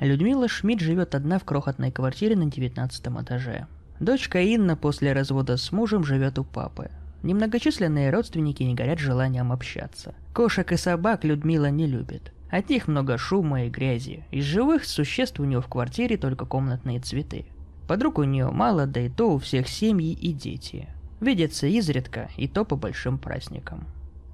Людмила Шмидт живет одна в крохотной квартире на девятнадцатом этаже. Дочка Инна после развода с мужем живет у папы. Немногочисленные родственники не горят желанием общаться. Кошек и собак Людмила не любит. От них много шума и грязи. Из живых существ у нее в квартире только комнатные цветы. Подруг у нее мало, да и то у всех семьи и дети. Видятся изредка, и то по большим праздникам.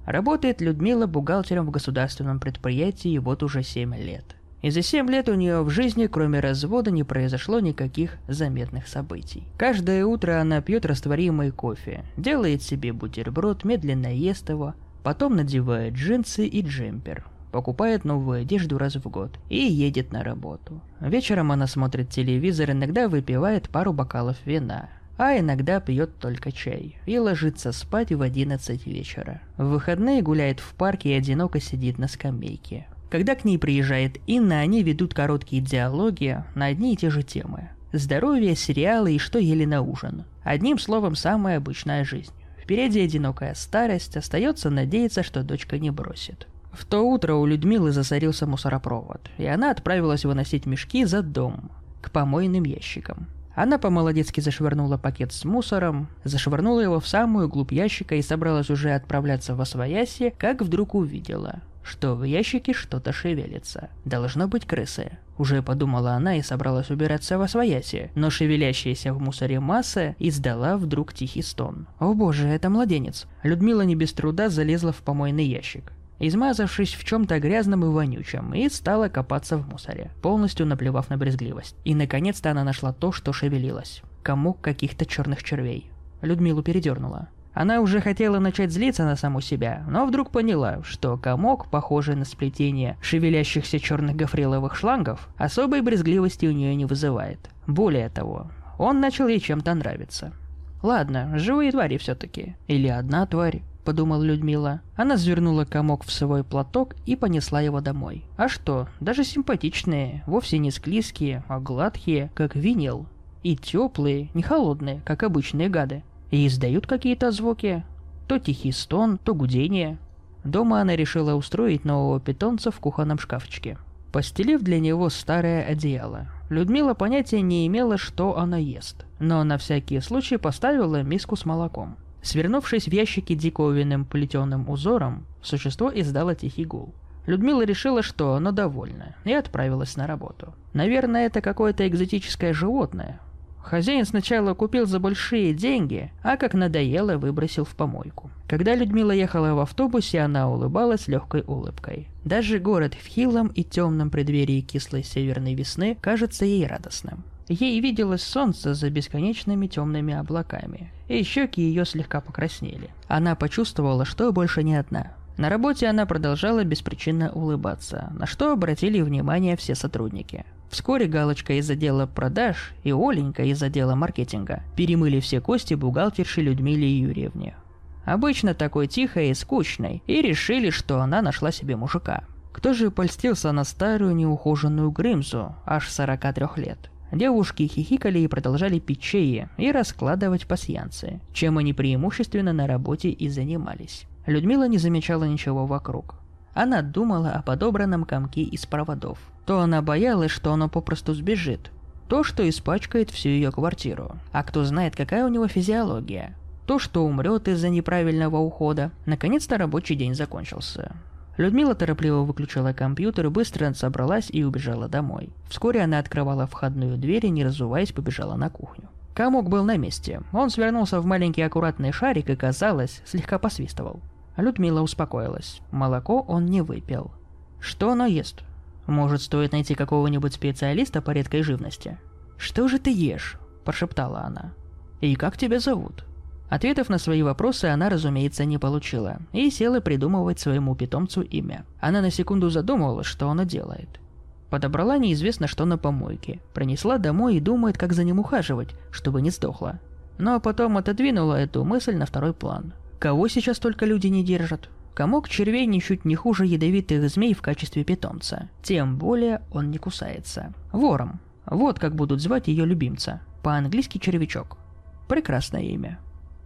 Работает Людмила бухгалтером в государственном предприятии вот уже 7 лет. И за 7 лет у нее в жизни, кроме развода, не произошло никаких заметных событий. Каждое утро она пьет растворимый кофе, делает себе бутерброд, медленно ест его, потом надевает джинсы и джемпер, покупает новую одежду раз в год и едет на работу. Вечером она смотрит телевизор, иногда выпивает пару бокалов вина, а иногда пьет только чай и ложится спать в 11 вечера. В выходные гуляет в парке и одиноко сидит на скамейке. Когда к ней приезжает Инна, они ведут короткие диалоги на одни и те же темы. Здоровье, сериалы и что ели на ужин. Одним словом, самая обычная жизнь. Впереди одинокая старость, остается надеяться, что дочка не бросит. В то утро у Людмилы засорился мусоропровод, и она отправилась выносить мешки за дом, к помойным ящикам. Она по-молодецки зашвырнула пакет с мусором, зашвырнула его в самую глубь ящика и собралась уже отправляться в освояси, как вдруг увидела, что в ящике что-то шевелится. Должно быть крысы. Уже подумала она и собралась убираться в освояси, но шевелящаяся в мусоре масса издала вдруг тихий стон. «О боже, это младенец!» Людмила не без труда залезла в помойный ящик измазавшись в чем-то грязном и вонючем, и стала копаться в мусоре, полностью наплевав на брезгливость. И наконец-то она нашла то, что шевелилось. Комок каких-то черных червей. Людмилу передернула. Она уже хотела начать злиться на саму себя, но вдруг поняла, что комок, похожий на сплетение шевелящихся черных гофриловых шлангов, особой брезгливости у нее не вызывает. Более того, он начал ей чем-то нравиться. Ладно, живые твари все-таки. Или одна тварь. — подумал Людмила. Она завернула комок в свой платок и понесла его домой. А что, даже симпатичные, вовсе не склизкие, а гладкие, как винил. И теплые, не холодные, как обычные гады. И издают какие-то звуки. То тихий стон, то гудение. Дома она решила устроить нового питомца в кухонном шкафчике. Постелив для него старое одеяло. Людмила понятия не имела, что она ест, но на всякий случай поставила миску с молоком. Свернувшись в ящике диковинным плетеным узором, существо издало тихий гул. Людмила решила, что оно довольно, и отправилась на работу. Наверное, это какое-то экзотическое животное. Хозяин сначала купил за большие деньги, а как надоело, выбросил в помойку. Когда Людмила ехала в автобусе, она улыбалась легкой улыбкой. Даже город в хилом и темном преддверии кислой северной весны кажется ей радостным. Ей виделось солнце за бесконечными темными облаками, и щеки ее слегка покраснели. Она почувствовала, что больше не одна. На работе она продолжала беспричинно улыбаться, на что обратили внимание все сотрудники. Вскоре галочка из отдела продаж и Оленька из отдела маркетинга перемыли все кости бухгалтерши Людмиле Юрьевне. Обычно такой тихой и скучной, и решили, что она нашла себе мужика. Кто же польстился на старую неухоженную Грымзу, аж 43 лет? Девушки хихикали и продолжали пить чаи и раскладывать пасьянцы, чем они преимущественно на работе и занимались. Людмила не замечала ничего вокруг. Она думала о подобранном комке из проводов. То она боялась, что оно попросту сбежит, то, что испачкает всю ее квартиру. А кто знает, какая у него физиология. То, что умрет из-за неправильного ухода. Наконец-то рабочий день закончился. Людмила торопливо выключила компьютер, быстро собралась и убежала домой. Вскоре она открывала входную дверь и, не разуваясь, побежала на кухню. Комок был на месте. Он свернулся в маленький аккуратный шарик и, казалось, слегка посвистывал. Людмила успокоилась. Молоко он не выпил. Что оно ест? Может, стоит найти какого-нибудь специалиста по редкой живности? «Что же ты ешь?» – прошептала она. «И как тебя зовут?» Ответов на свои вопросы она, разумеется, не получила, и села придумывать своему питомцу имя. Она на секунду задумывалась, что она делает. Подобрала неизвестно что на помойке, принесла домой и думает, как за ним ухаживать, чтобы не сдохла. Но потом отодвинула эту мысль на второй план. Кого сейчас только люди не держат? Комок червей ничуть не хуже ядовитых змей в качестве питомца. Тем более он не кусается. Вором. Вот как будут звать ее любимца. По-английски червячок. Прекрасное имя.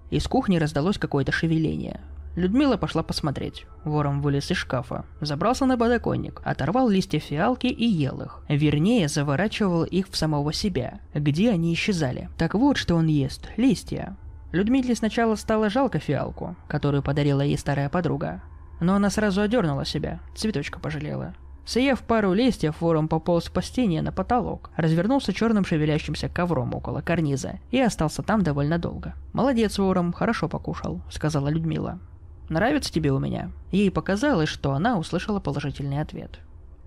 Из кухни раздалось какое-то шевеление. Людмила пошла посмотреть. Вором вылез из шкафа, забрался на подоконник, оторвал листья фиалки и ел их. Вернее, заворачивал их в самого себя, где они исчезали. Так вот, что он ест – листья. Людмиле сначала стало жалко фиалку, которую подарила ей старая подруга. Но она сразу одернула себя, цветочка пожалела. Съев пару листьев, вором пополз по стене на потолок, развернулся черным шевелящимся ковром около карниза и остался там довольно долго. «Молодец, вором, хорошо покушал», — сказала Людмила. «Нравится тебе у меня?» Ей показалось, что она услышала положительный ответ.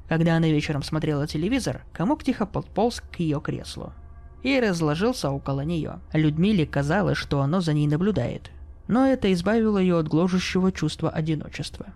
Когда она вечером смотрела телевизор, комок тихо подполз к ее креслу и разложился около нее. Людмиле казалось, что оно за ней наблюдает. Но это избавило ее от гложущего чувства одиночества.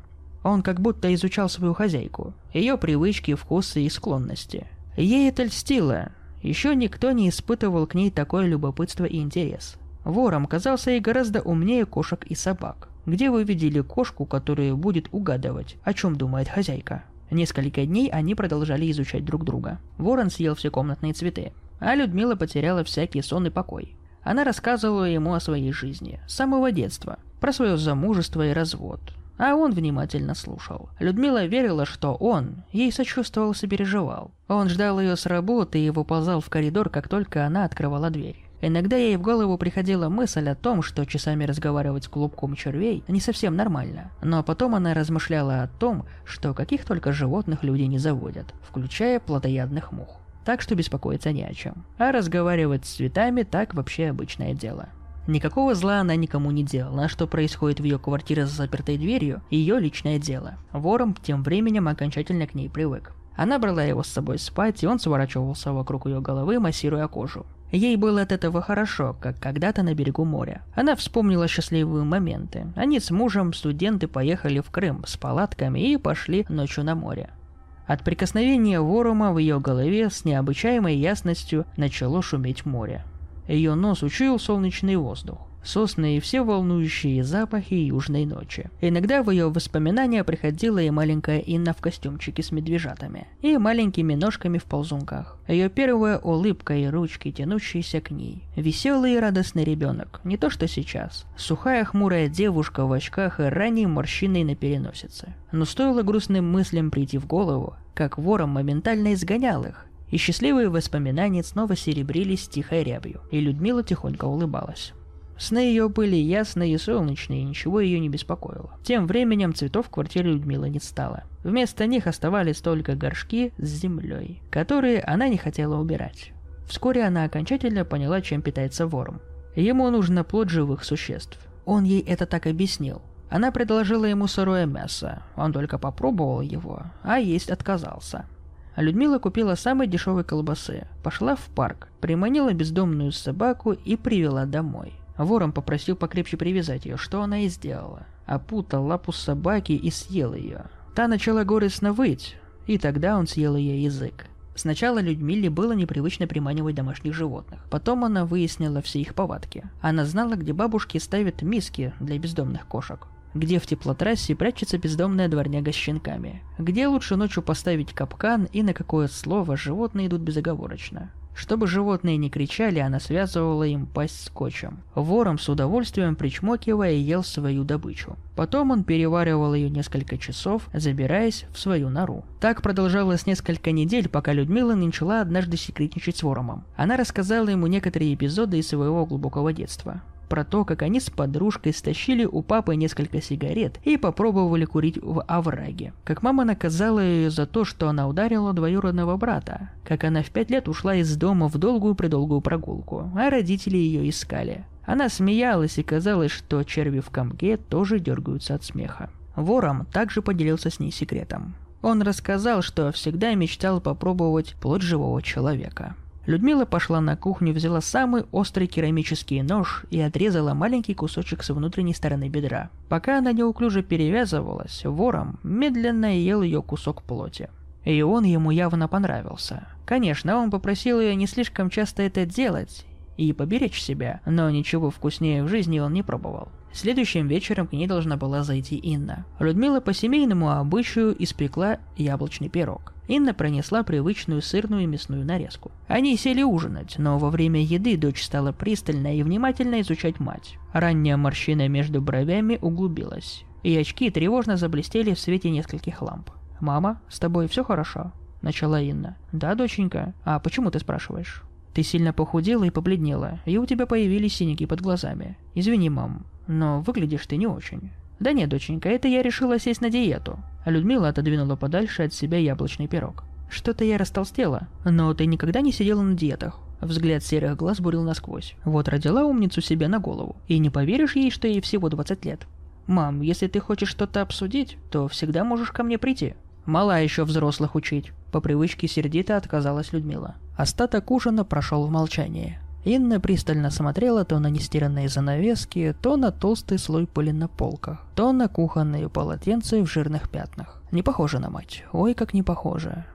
Он как будто изучал свою хозяйку, ее привычки, вкусы и склонности. Ей это льстило. Еще никто не испытывал к ней такое любопытство и интерес. Вором казался ей гораздо умнее кошек и собак. Где вы видели кошку, которая будет угадывать, о чем думает хозяйка? Несколько дней они продолжали изучать друг друга. Ворон съел все комнатные цветы, а Людмила потеряла всякий сон и покой. Она рассказывала ему о своей жизни, с самого детства, про свое замужество и развод, а он внимательно слушал. Людмила верила, что он ей сочувствовал и переживал. Он ждал ее с работы и выползал в коридор, как только она открывала дверь. Иногда ей в голову приходила мысль о том, что часами разговаривать с клубком червей не совсем нормально. Но потом она размышляла о том, что каких только животных люди не заводят, включая плодоядных мух. Так что беспокоиться не о чем. А разговаривать с цветами так вообще обычное дело. Никакого зла она никому не делала, а что происходит в ее квартире за запертой дверью – ее личное дело. Вором тем временем окончательно к ней привык. Она брала его с собой спать, и он сворачивался вокруг ее головы, массируя кожу. Ей было от этого хорошо, как когда-то на берегу моря. Она вспомнила счастливые моменты. Они с мужем, студенты, поехали в Крым с палатками и пошли ночью на море. От прикосновения ворома в ее голове с необычайной ясностью начало шуметь море. Ее нос учуял солнечный воздух, сосны и все волнующие запахи южной ночи. Иногда в ее воспоминания приходила и маленькая Инна в костюмчике с медвежатами, и маленькими ножками в ползунках. Ее первая улыбка и ручки, тянущиеся к ней. Веселый и радостный ребенок, не то что сейчас. Сухая хмурая девушка в очках и ранней морщиной на переносице. Но стоило грустным мыслям прийти в голову, как вором моментально изгонял их, и счастливые воспоминания снова серебрились тихой рябью, и Людмила тихонько улыбалась. Сны ее были ясные и солнечные, и ничего ее не беспокоило. Тем временем цветов в квартире Людмилы не стало. Вместо них оставались только горшки с землей, которые она не хотела убирать. Вскоре она окончательно поняла, чем питается вором. Ему нужно плод живых существ. Он ей это так объяснил. Она предложила ему сырое мясо, он только попробовал его, а есть отказался. Людмила купила самой дешевой колбасы, пошла в парк, приманила бездомную собаку и привела домой. Вором попросил покрепче привязать ее, что она и сделала. Опутал лапу собаки и съел ее. Та начала горестно выть, и тогда он съел ее язык. Сначала Людмиле было непривычно приманивать домашних животных. Потом она выяснила все их повадки. Она знала, где бабушки ставят миски для бездомных кошек где в теплотрассе прячется бездомная дворняга с щенками, где лучше ночью поставить капкан и на какое слово животные идут безоговорочно. Чтобы животные не кричали, она связывала им пасть скотчем. Вором с удовольствием причмокивая ел свою добычу. Потом он переваривал ее несколько часов, забираясь в свою нору. Так продолжалось несколько недель, пока Людмила начала однажды секретничать с Воромом. Она рассказала ему некоторые эпизоды из своего глубокого детства про то, как они с подружкой стащили у папы несколько сигарет и попробовали курить в овраге. Как мама наказала ее за то, что она ударила двоюродного брата. Как она в пять лет ушла из дома в долгую-предолгую прогулку, а родители ее искали. Она смеялась и казалось, что черви в комке тоже дергаются от смеха. Вором также поделился с ней секретом. Он рассказал, что всегда мечтал попробовать плоть живого человека. Людмила пошла на кухню, взяла самый острый керамический нож и отрезала маленький кусочек с внутренней стороны бедра. Пока она неуклюже перевязывалась, вором медленно ел ее кусок плоти. И он ему явно понравился. Конечно, он попросил ее не слишком часто это делать и поберечь себя, но ничего вкуснее в жизни он не пробовал. Следующим вечером к ней должна была зайти Инна. Людмила по семейному обычаю испекла яблочный пирог. Инна пронесла привычную сырную и мясную нарезку. Они сели ужинать, но во время еды дочь стала пристально и внимательно изучать мать. Ранняя морщина между бровями углубилась, и очки тревожно заблестели в свете нескольких ламп. «Мама, с тобой все хорошо?» – начала Инна. «Да, доченька. А почему ты спрашиваешь?» Ты сильно похудела и побледнела, и у тебя появились синяки под глазами. Извини, мам, но выглядишь ты не очень. Да нет, доченька, это я решила сесть на диету. А Людмила отодвинула подальше от себя яблочный пирог. Что-то я растолстела, но ты никогда не сидела на диетах. Взгляд серых глаз бурил насквозь. Вот родила умницу себе на голову. И не поверишь ей, что ей всего 20 лет. Мам, если ты хочешь что-то обсудить, то всегда можешь ко мне прийти. Мало еще взрослых учить. По привычке сердито отказалась Людмила. Остаток ужина прошел в молчании. Инна пристально смотрела то на нестиранные занавески, то на толстый слой пыли на полках, то на кухонные полотенца в жирных пятнах. Не похоже на мать. Ой, как не похоже.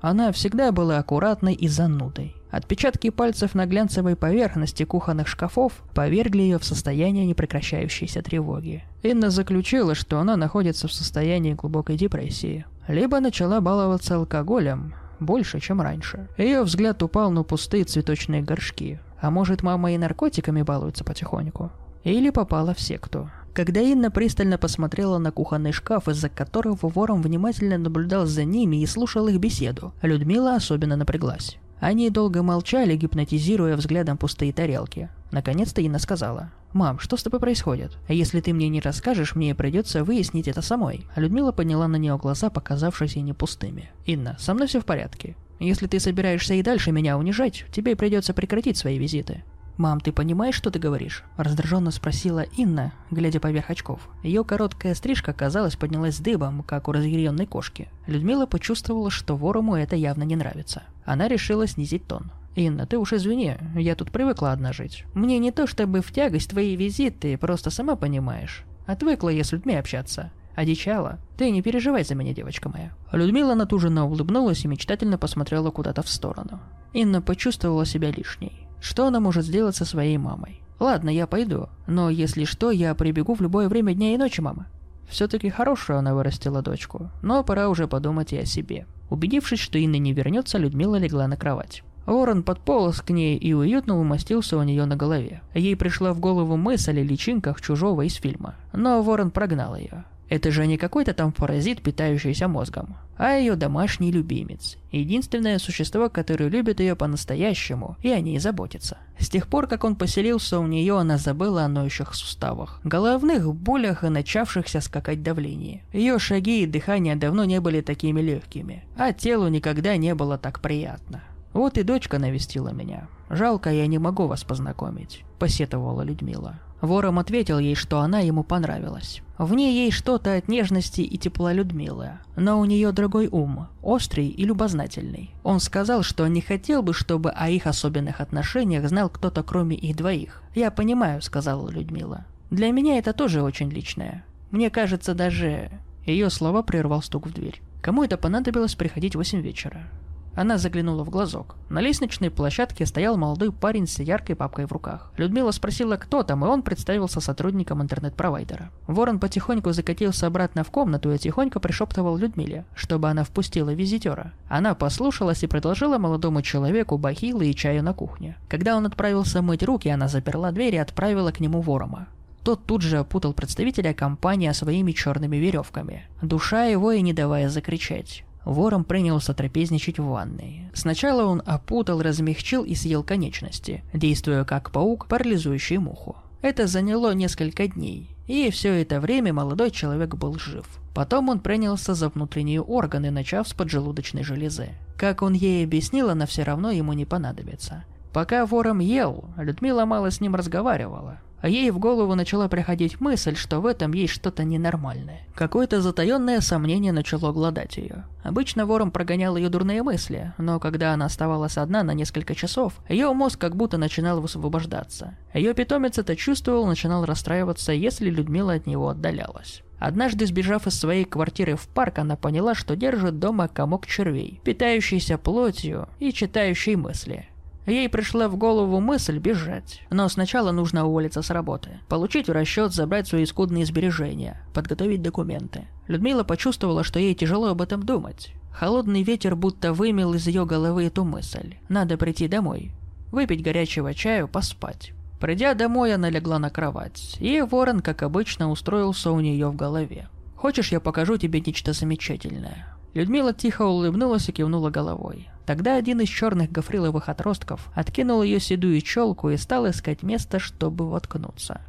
Она всегда была аккуратной и занудой. Отпечатки пальцев на глянцевой поверхности кухонных шкафов повергли ее в состояние непрекращающейся тревоги. Инна заключила, что она находится в состоянии глубокой депрессии. Либо начала баловаться алкоголем, больше, чем раньше. Ее взгляд упал на пустые цветочные горшки. А может, мама и наркотиками балуется потихоньку? Или попала в секту? Когда Инна пристально посмотрела на кухонный шкаф, из-за которого вором внимательно наблюдал за ними и слушал их беседу, Людмила особенно напряглась. Они долго молчали, гипнотизируя взглядом пустые тарелки. Наконец-то Инна сказала. «Мам, что с тобой происходит? Если ты мне не расскажешь, мне придется выяснить это самой». А Людмила подняла на нее глаза, показавшиеся не пустыми. «Инна, со мной все в порядке. Если ты собираешься и дальше меня унижать, тебе придется прекратить свои визиты. «Мам, ты понимаешь, что ты говоришь?» – раздраженно спросила Инна, глядя поверх очков. Ее короткая стрижка, казалось, поднялась дыбом, как у разъяренной кошки. Людмила почувствовала, что ворому это явно не нравится. Она решила снизить тон. «Инна, ты уж извини, я тут привыкла одна жить. Мне не то чтобы в тягость твои визиты, просто сама понимаешь. Отвыкла я с людьми общаться. Одичала. Ты не переживай за меня, девочка моя». Людмила натуженно улыбнулась и мечтательно посмотрела куда-то в сторону. Инна почувствовала себя лишней. Что она может сделать со своей мамой? Ладно, я пойду, но если что, я прибегу в любое время дня и ночи, мама. Все-таки хорошую она вырастила дочку, но пора уже подумать и о себе. Убедившись, что Инна не вернется, Людмила легла на кровать. Ворон подполз к ней и уютно умостился у нее на голове. Ей пришла в голову мысль о личинках чужого из фильма, но Ворон прогнал ее. Это же не какой-то там паразит, питающийся мозгом, а ее домашний любимец. Единственное существо, которое любит ее по-настоящему и о ней заботится. С тех пор, как он поселился у нее, она забыла о ноющих суставах, головных болях и начавшихся скакать давлении. Ее шаги и дыхание давно не были такими легкими, а телу никогда не было так приятно. Вот и дочка навестила меня. Жалко, я не могу вас познакомить, посетовала Людмила. Вором ответил ей, что она ему понравилась. В ней есть что-то от нежности и тепла Людмилы, но у нее другой ум, острый и любознательный. Он сказал, что не хотел бы, чтобы о их особенных отношениях знал кто-то кроме их двоих. «Я понимаю», — сказала Людмила. «Для меня это тоже очень личное. Мне кажется, даже...» Ее слова прервал стук в дверь. Кому это понадобилось приходить в 8 вечера? Она заглянула в глазок. На лестничной площадке стоял молодой парень с яркой папкой в руках. Людмила спросила, кто там, и он представился сотрудником интернет-провайдера. Ворон потихоньку закатился обратно в комнату и тихонько пришептывал Людмиле, чтобы она впустила визитера. Она послушалась и предложила молодому человеку бахилы и чаю на кухне. Когда он отправился мыть руки, она заперла дверь и отправила к нему ворома. Тот тут же опутал представителя компании своими черными веревками, душа его и не давая закричать. Вором принялся трапезничать в ванной. Сначала он опутал, размягчил и съел конечности, действуя как паук, парализующий муху. Это заняло несколько дней, и все это время молодой человек был жив. Потом он принялся за внутренние органы, начав с поджелудочной железы. Как он ей объяснил, она все равно ему не понадобится. Пока вором ел, Людмила мало с ним разговаривала. А ей в голову начала приходить мысль, что в этом есть что-то ненормальное. Какое-то затаенное сомнение начало гладать ее. Обычно вором прогонял ее дурные мысли, но когда она оставалась одна на несколько часов, ее мозг как будто начинал высвобождаться. Ее питомец это чувствовал, начинал расстраиваться, если Людмила от него отдалялась. Однажды, сбежав из своей квартиры в парк, она поняла, что держит дома комок червей, питающийся плотью и читающий мысли. Ей пришла в голову мысль бежать. Но сначала нужно уволиться с работы, получить в расчет, забрать свои скудные сбережения, подготовить документы. Людмила почувствовала, что ей тяжело об этом думать. Холодный ветер будто вымел из ее головы эту мысль. Надо прийти домой, выпить горячего чаю, поспать. Придя домой, она легла на кровать, и ворон, как обычно, устроился у нее в голове. «Хочешь, я покажу тебе нечто замечательное?» Людмила тихо улыбнулась и кивнула головой. Тогда один из черных гофриловых отростков откинул ее седую челку и стал искать место, чтобы воткнуться.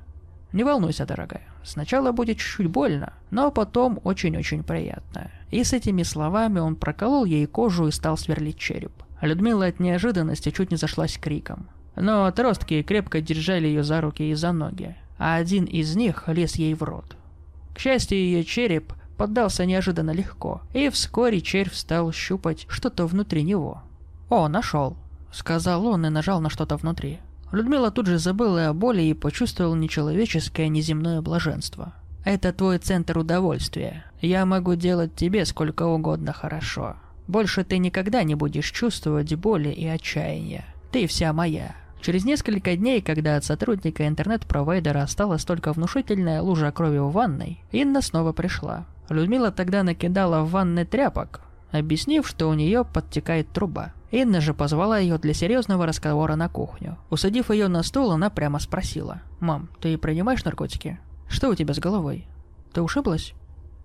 «Не волнуйся, дорогая. Сначала будет чуть-чуть больно, но потом очень-очень приятно». И с этими словами он проколол ей кожу и стал сверлить череп. Людмила от неожиданности чуть не зашлась криком. Но отростки крепко держали ее за руки и за ноги, а один из них лез ей в рот. К счастью, ее череп поддался неожиданно легко, и вскоре червь стал щупать что-то внутри него. «О, нашел!» — сказал он и нажал на что-то внутри. Людмила тут же забыла о боли и почувствовала нечеловеческое неземное блаженство. «Это твой центр удовольствия. Я могу делать тебе сколько угодно хорошо. Больше ты никогда не будешь чувствовать боли и отчаяния. Ты вся моя». Через несколько дней, когда от сотрудника интернет-провайдера осталась только внушительная лужа крови в ванной, Инна снова пришла. Людмила тогда накидала в ванной тряпок, объяснив, что у нее подтекает труба. Инна же позвала ее для серьезного разговора на кухню. Усадив ее на стул, она прямо спросила. «Мам, ты принимаешь наркотики? Что у тебя с головой? Ты ушиблась?»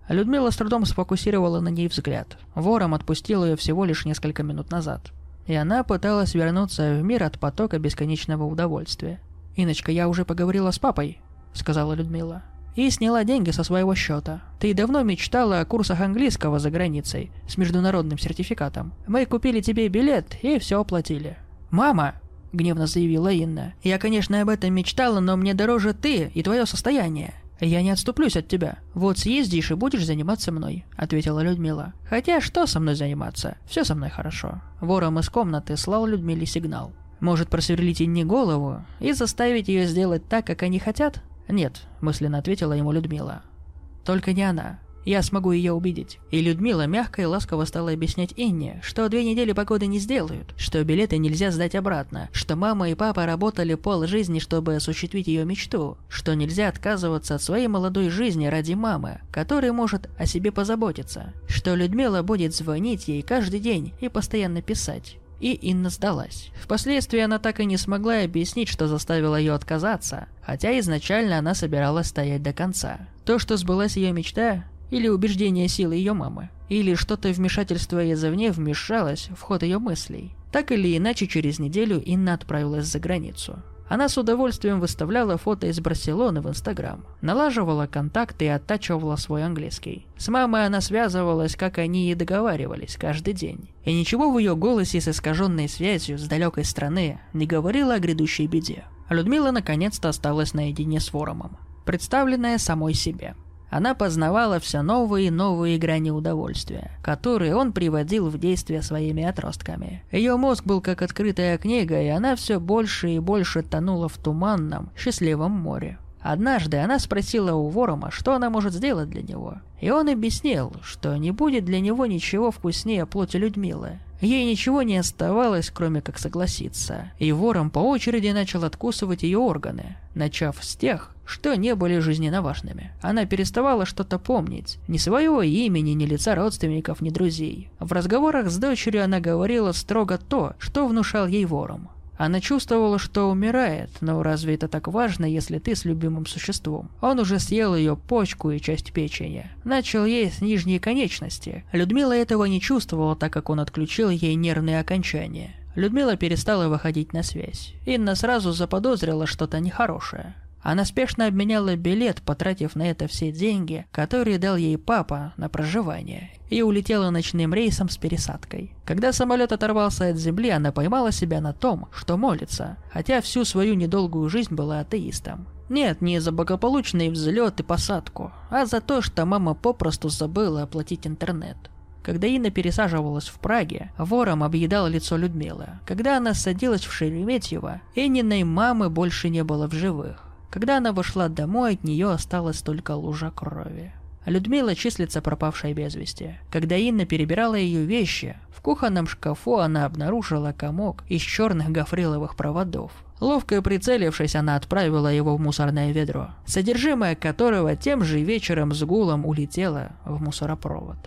Людмила с трудом сфокусировала на ней взгляд. Вором отпустил ее всего лишь несколько минут назад. И она пыталась вернуться в мир от потока бесконечного удовольствия. «Иночка, я уже поговорила с папой», — сказала Людмила и сняла деньги со своего счета. Ты давно мечтала о курсах английского за границей с международным сертификатом. Мы купили тебе билет и все оплатили. Мама, гневно заявила Инна. Я, конечно, об этом мечтала, но мне дороже ты и твое состояние. «Я не отступлюсь от тебя. Вот съездишь и будешь заниматься мной», — ответила Людмила. «Хотя что со мной заниматься? Все со мной хорошо». Вором из комнаты слал Людмиле сигнал. «Может просверлить Инне голову и заставить ее сделать так, как они хотят?» «Нет», — мысленно ответила ему Людмила. «Только не она. Я смогу ее убедить». И Людмила мягко и ласково стала объяснять Инне, что две недели погоды не сделают, что билеты нельзя сдать обратно, что мама и папа работали пол жизни, чтобы осуществить ее мечту, что нельзя отказываться от своей молодой жизни ради мамы, которая может о себе позаботиться, что Людмила будет звонить ей каждый день и постоянно писать и Инна сдалась. Впоследствии она так и не смогла объяснить, что заставило ее отказаться, хотя изначально она собиралась стоять до конца. То, что сбылась ее мечта, или убеждение силы ее мамы, или что-то вмешательство извне вмешалось в ход ее мыслей. Так или иначе, через неделю Инна отправилась за границу. Она с удовольствием выставляла фото из Барселоны в Инстаграм, налаживала контакты и оттачивала свой английский. С мамой она связывалась, как они и договаривались, каждый день. И ничего в ее голосе с искаженной связью с далекой страны не говорило о грядущей беде. Людмила наконец-то осталась наедине с Воромом, представленная самой себе. Она познавала все новые и новые грани удовольствия, которые он приводил в действие своими отростками. Ее мозг был как открытая книга, и она все больше и больше тонула в туманном, счастливом море. Однажды она спросила у Ворома, что она может сделать для него. И он объяснил, что не будет для него ничего вкуснее плоти Людмилы. Ей ничего не оставалось, кроме как согласиться. И Вором по очереди начал откусывать ее органы, начав с тех, что не были жизненно важными. Она переставала что-то помнить. Ни своего имени, ни лица родственников, ни друзей. В разговорах с дочерью она говорила строго то, что внушал ей вором. Она чувствовала, что умирает, но разве это так важно, если ты с любимым существом? Он уже съел ее почку и часть печени. Начал есть нижние конечности. Людмила этого не чувствовала, так как он отключил ей нервные окончания. Людмила перестала выходить на связь. Инна сразу заподозрила что-то нехорошее. Она спешно обменяла билет, потратив на это все деньги, которые дал ей папа на проживание, и улетела ночным рейсом с пересадкой. Когда самолет оторвался от земли, она поймала себя на том, что молится, хотя всю свою недолгую жизнь была атеистом. Нет, не за благополучный взлет и посадку, а за то, что мама попросту забыла оплатить интернет. Когда Инна пересаживалась в Праге, вором объедал лицо Людмилы. Когда она садилась в Шереметьево, Энниной мамы больше не было в живых. Когда она вошла домой, от нее осталась только лужа крови. Людмила числится пропавшей без вести. Когда Инна перебирала ее вещи, в кухонном шкафу она обнаружила комок из черных гофриловых проводов. Ловко прицелившись, она отправила его в мусорное ведро, содержимое которого тем же вечером с гулом улетело в мусоропровод.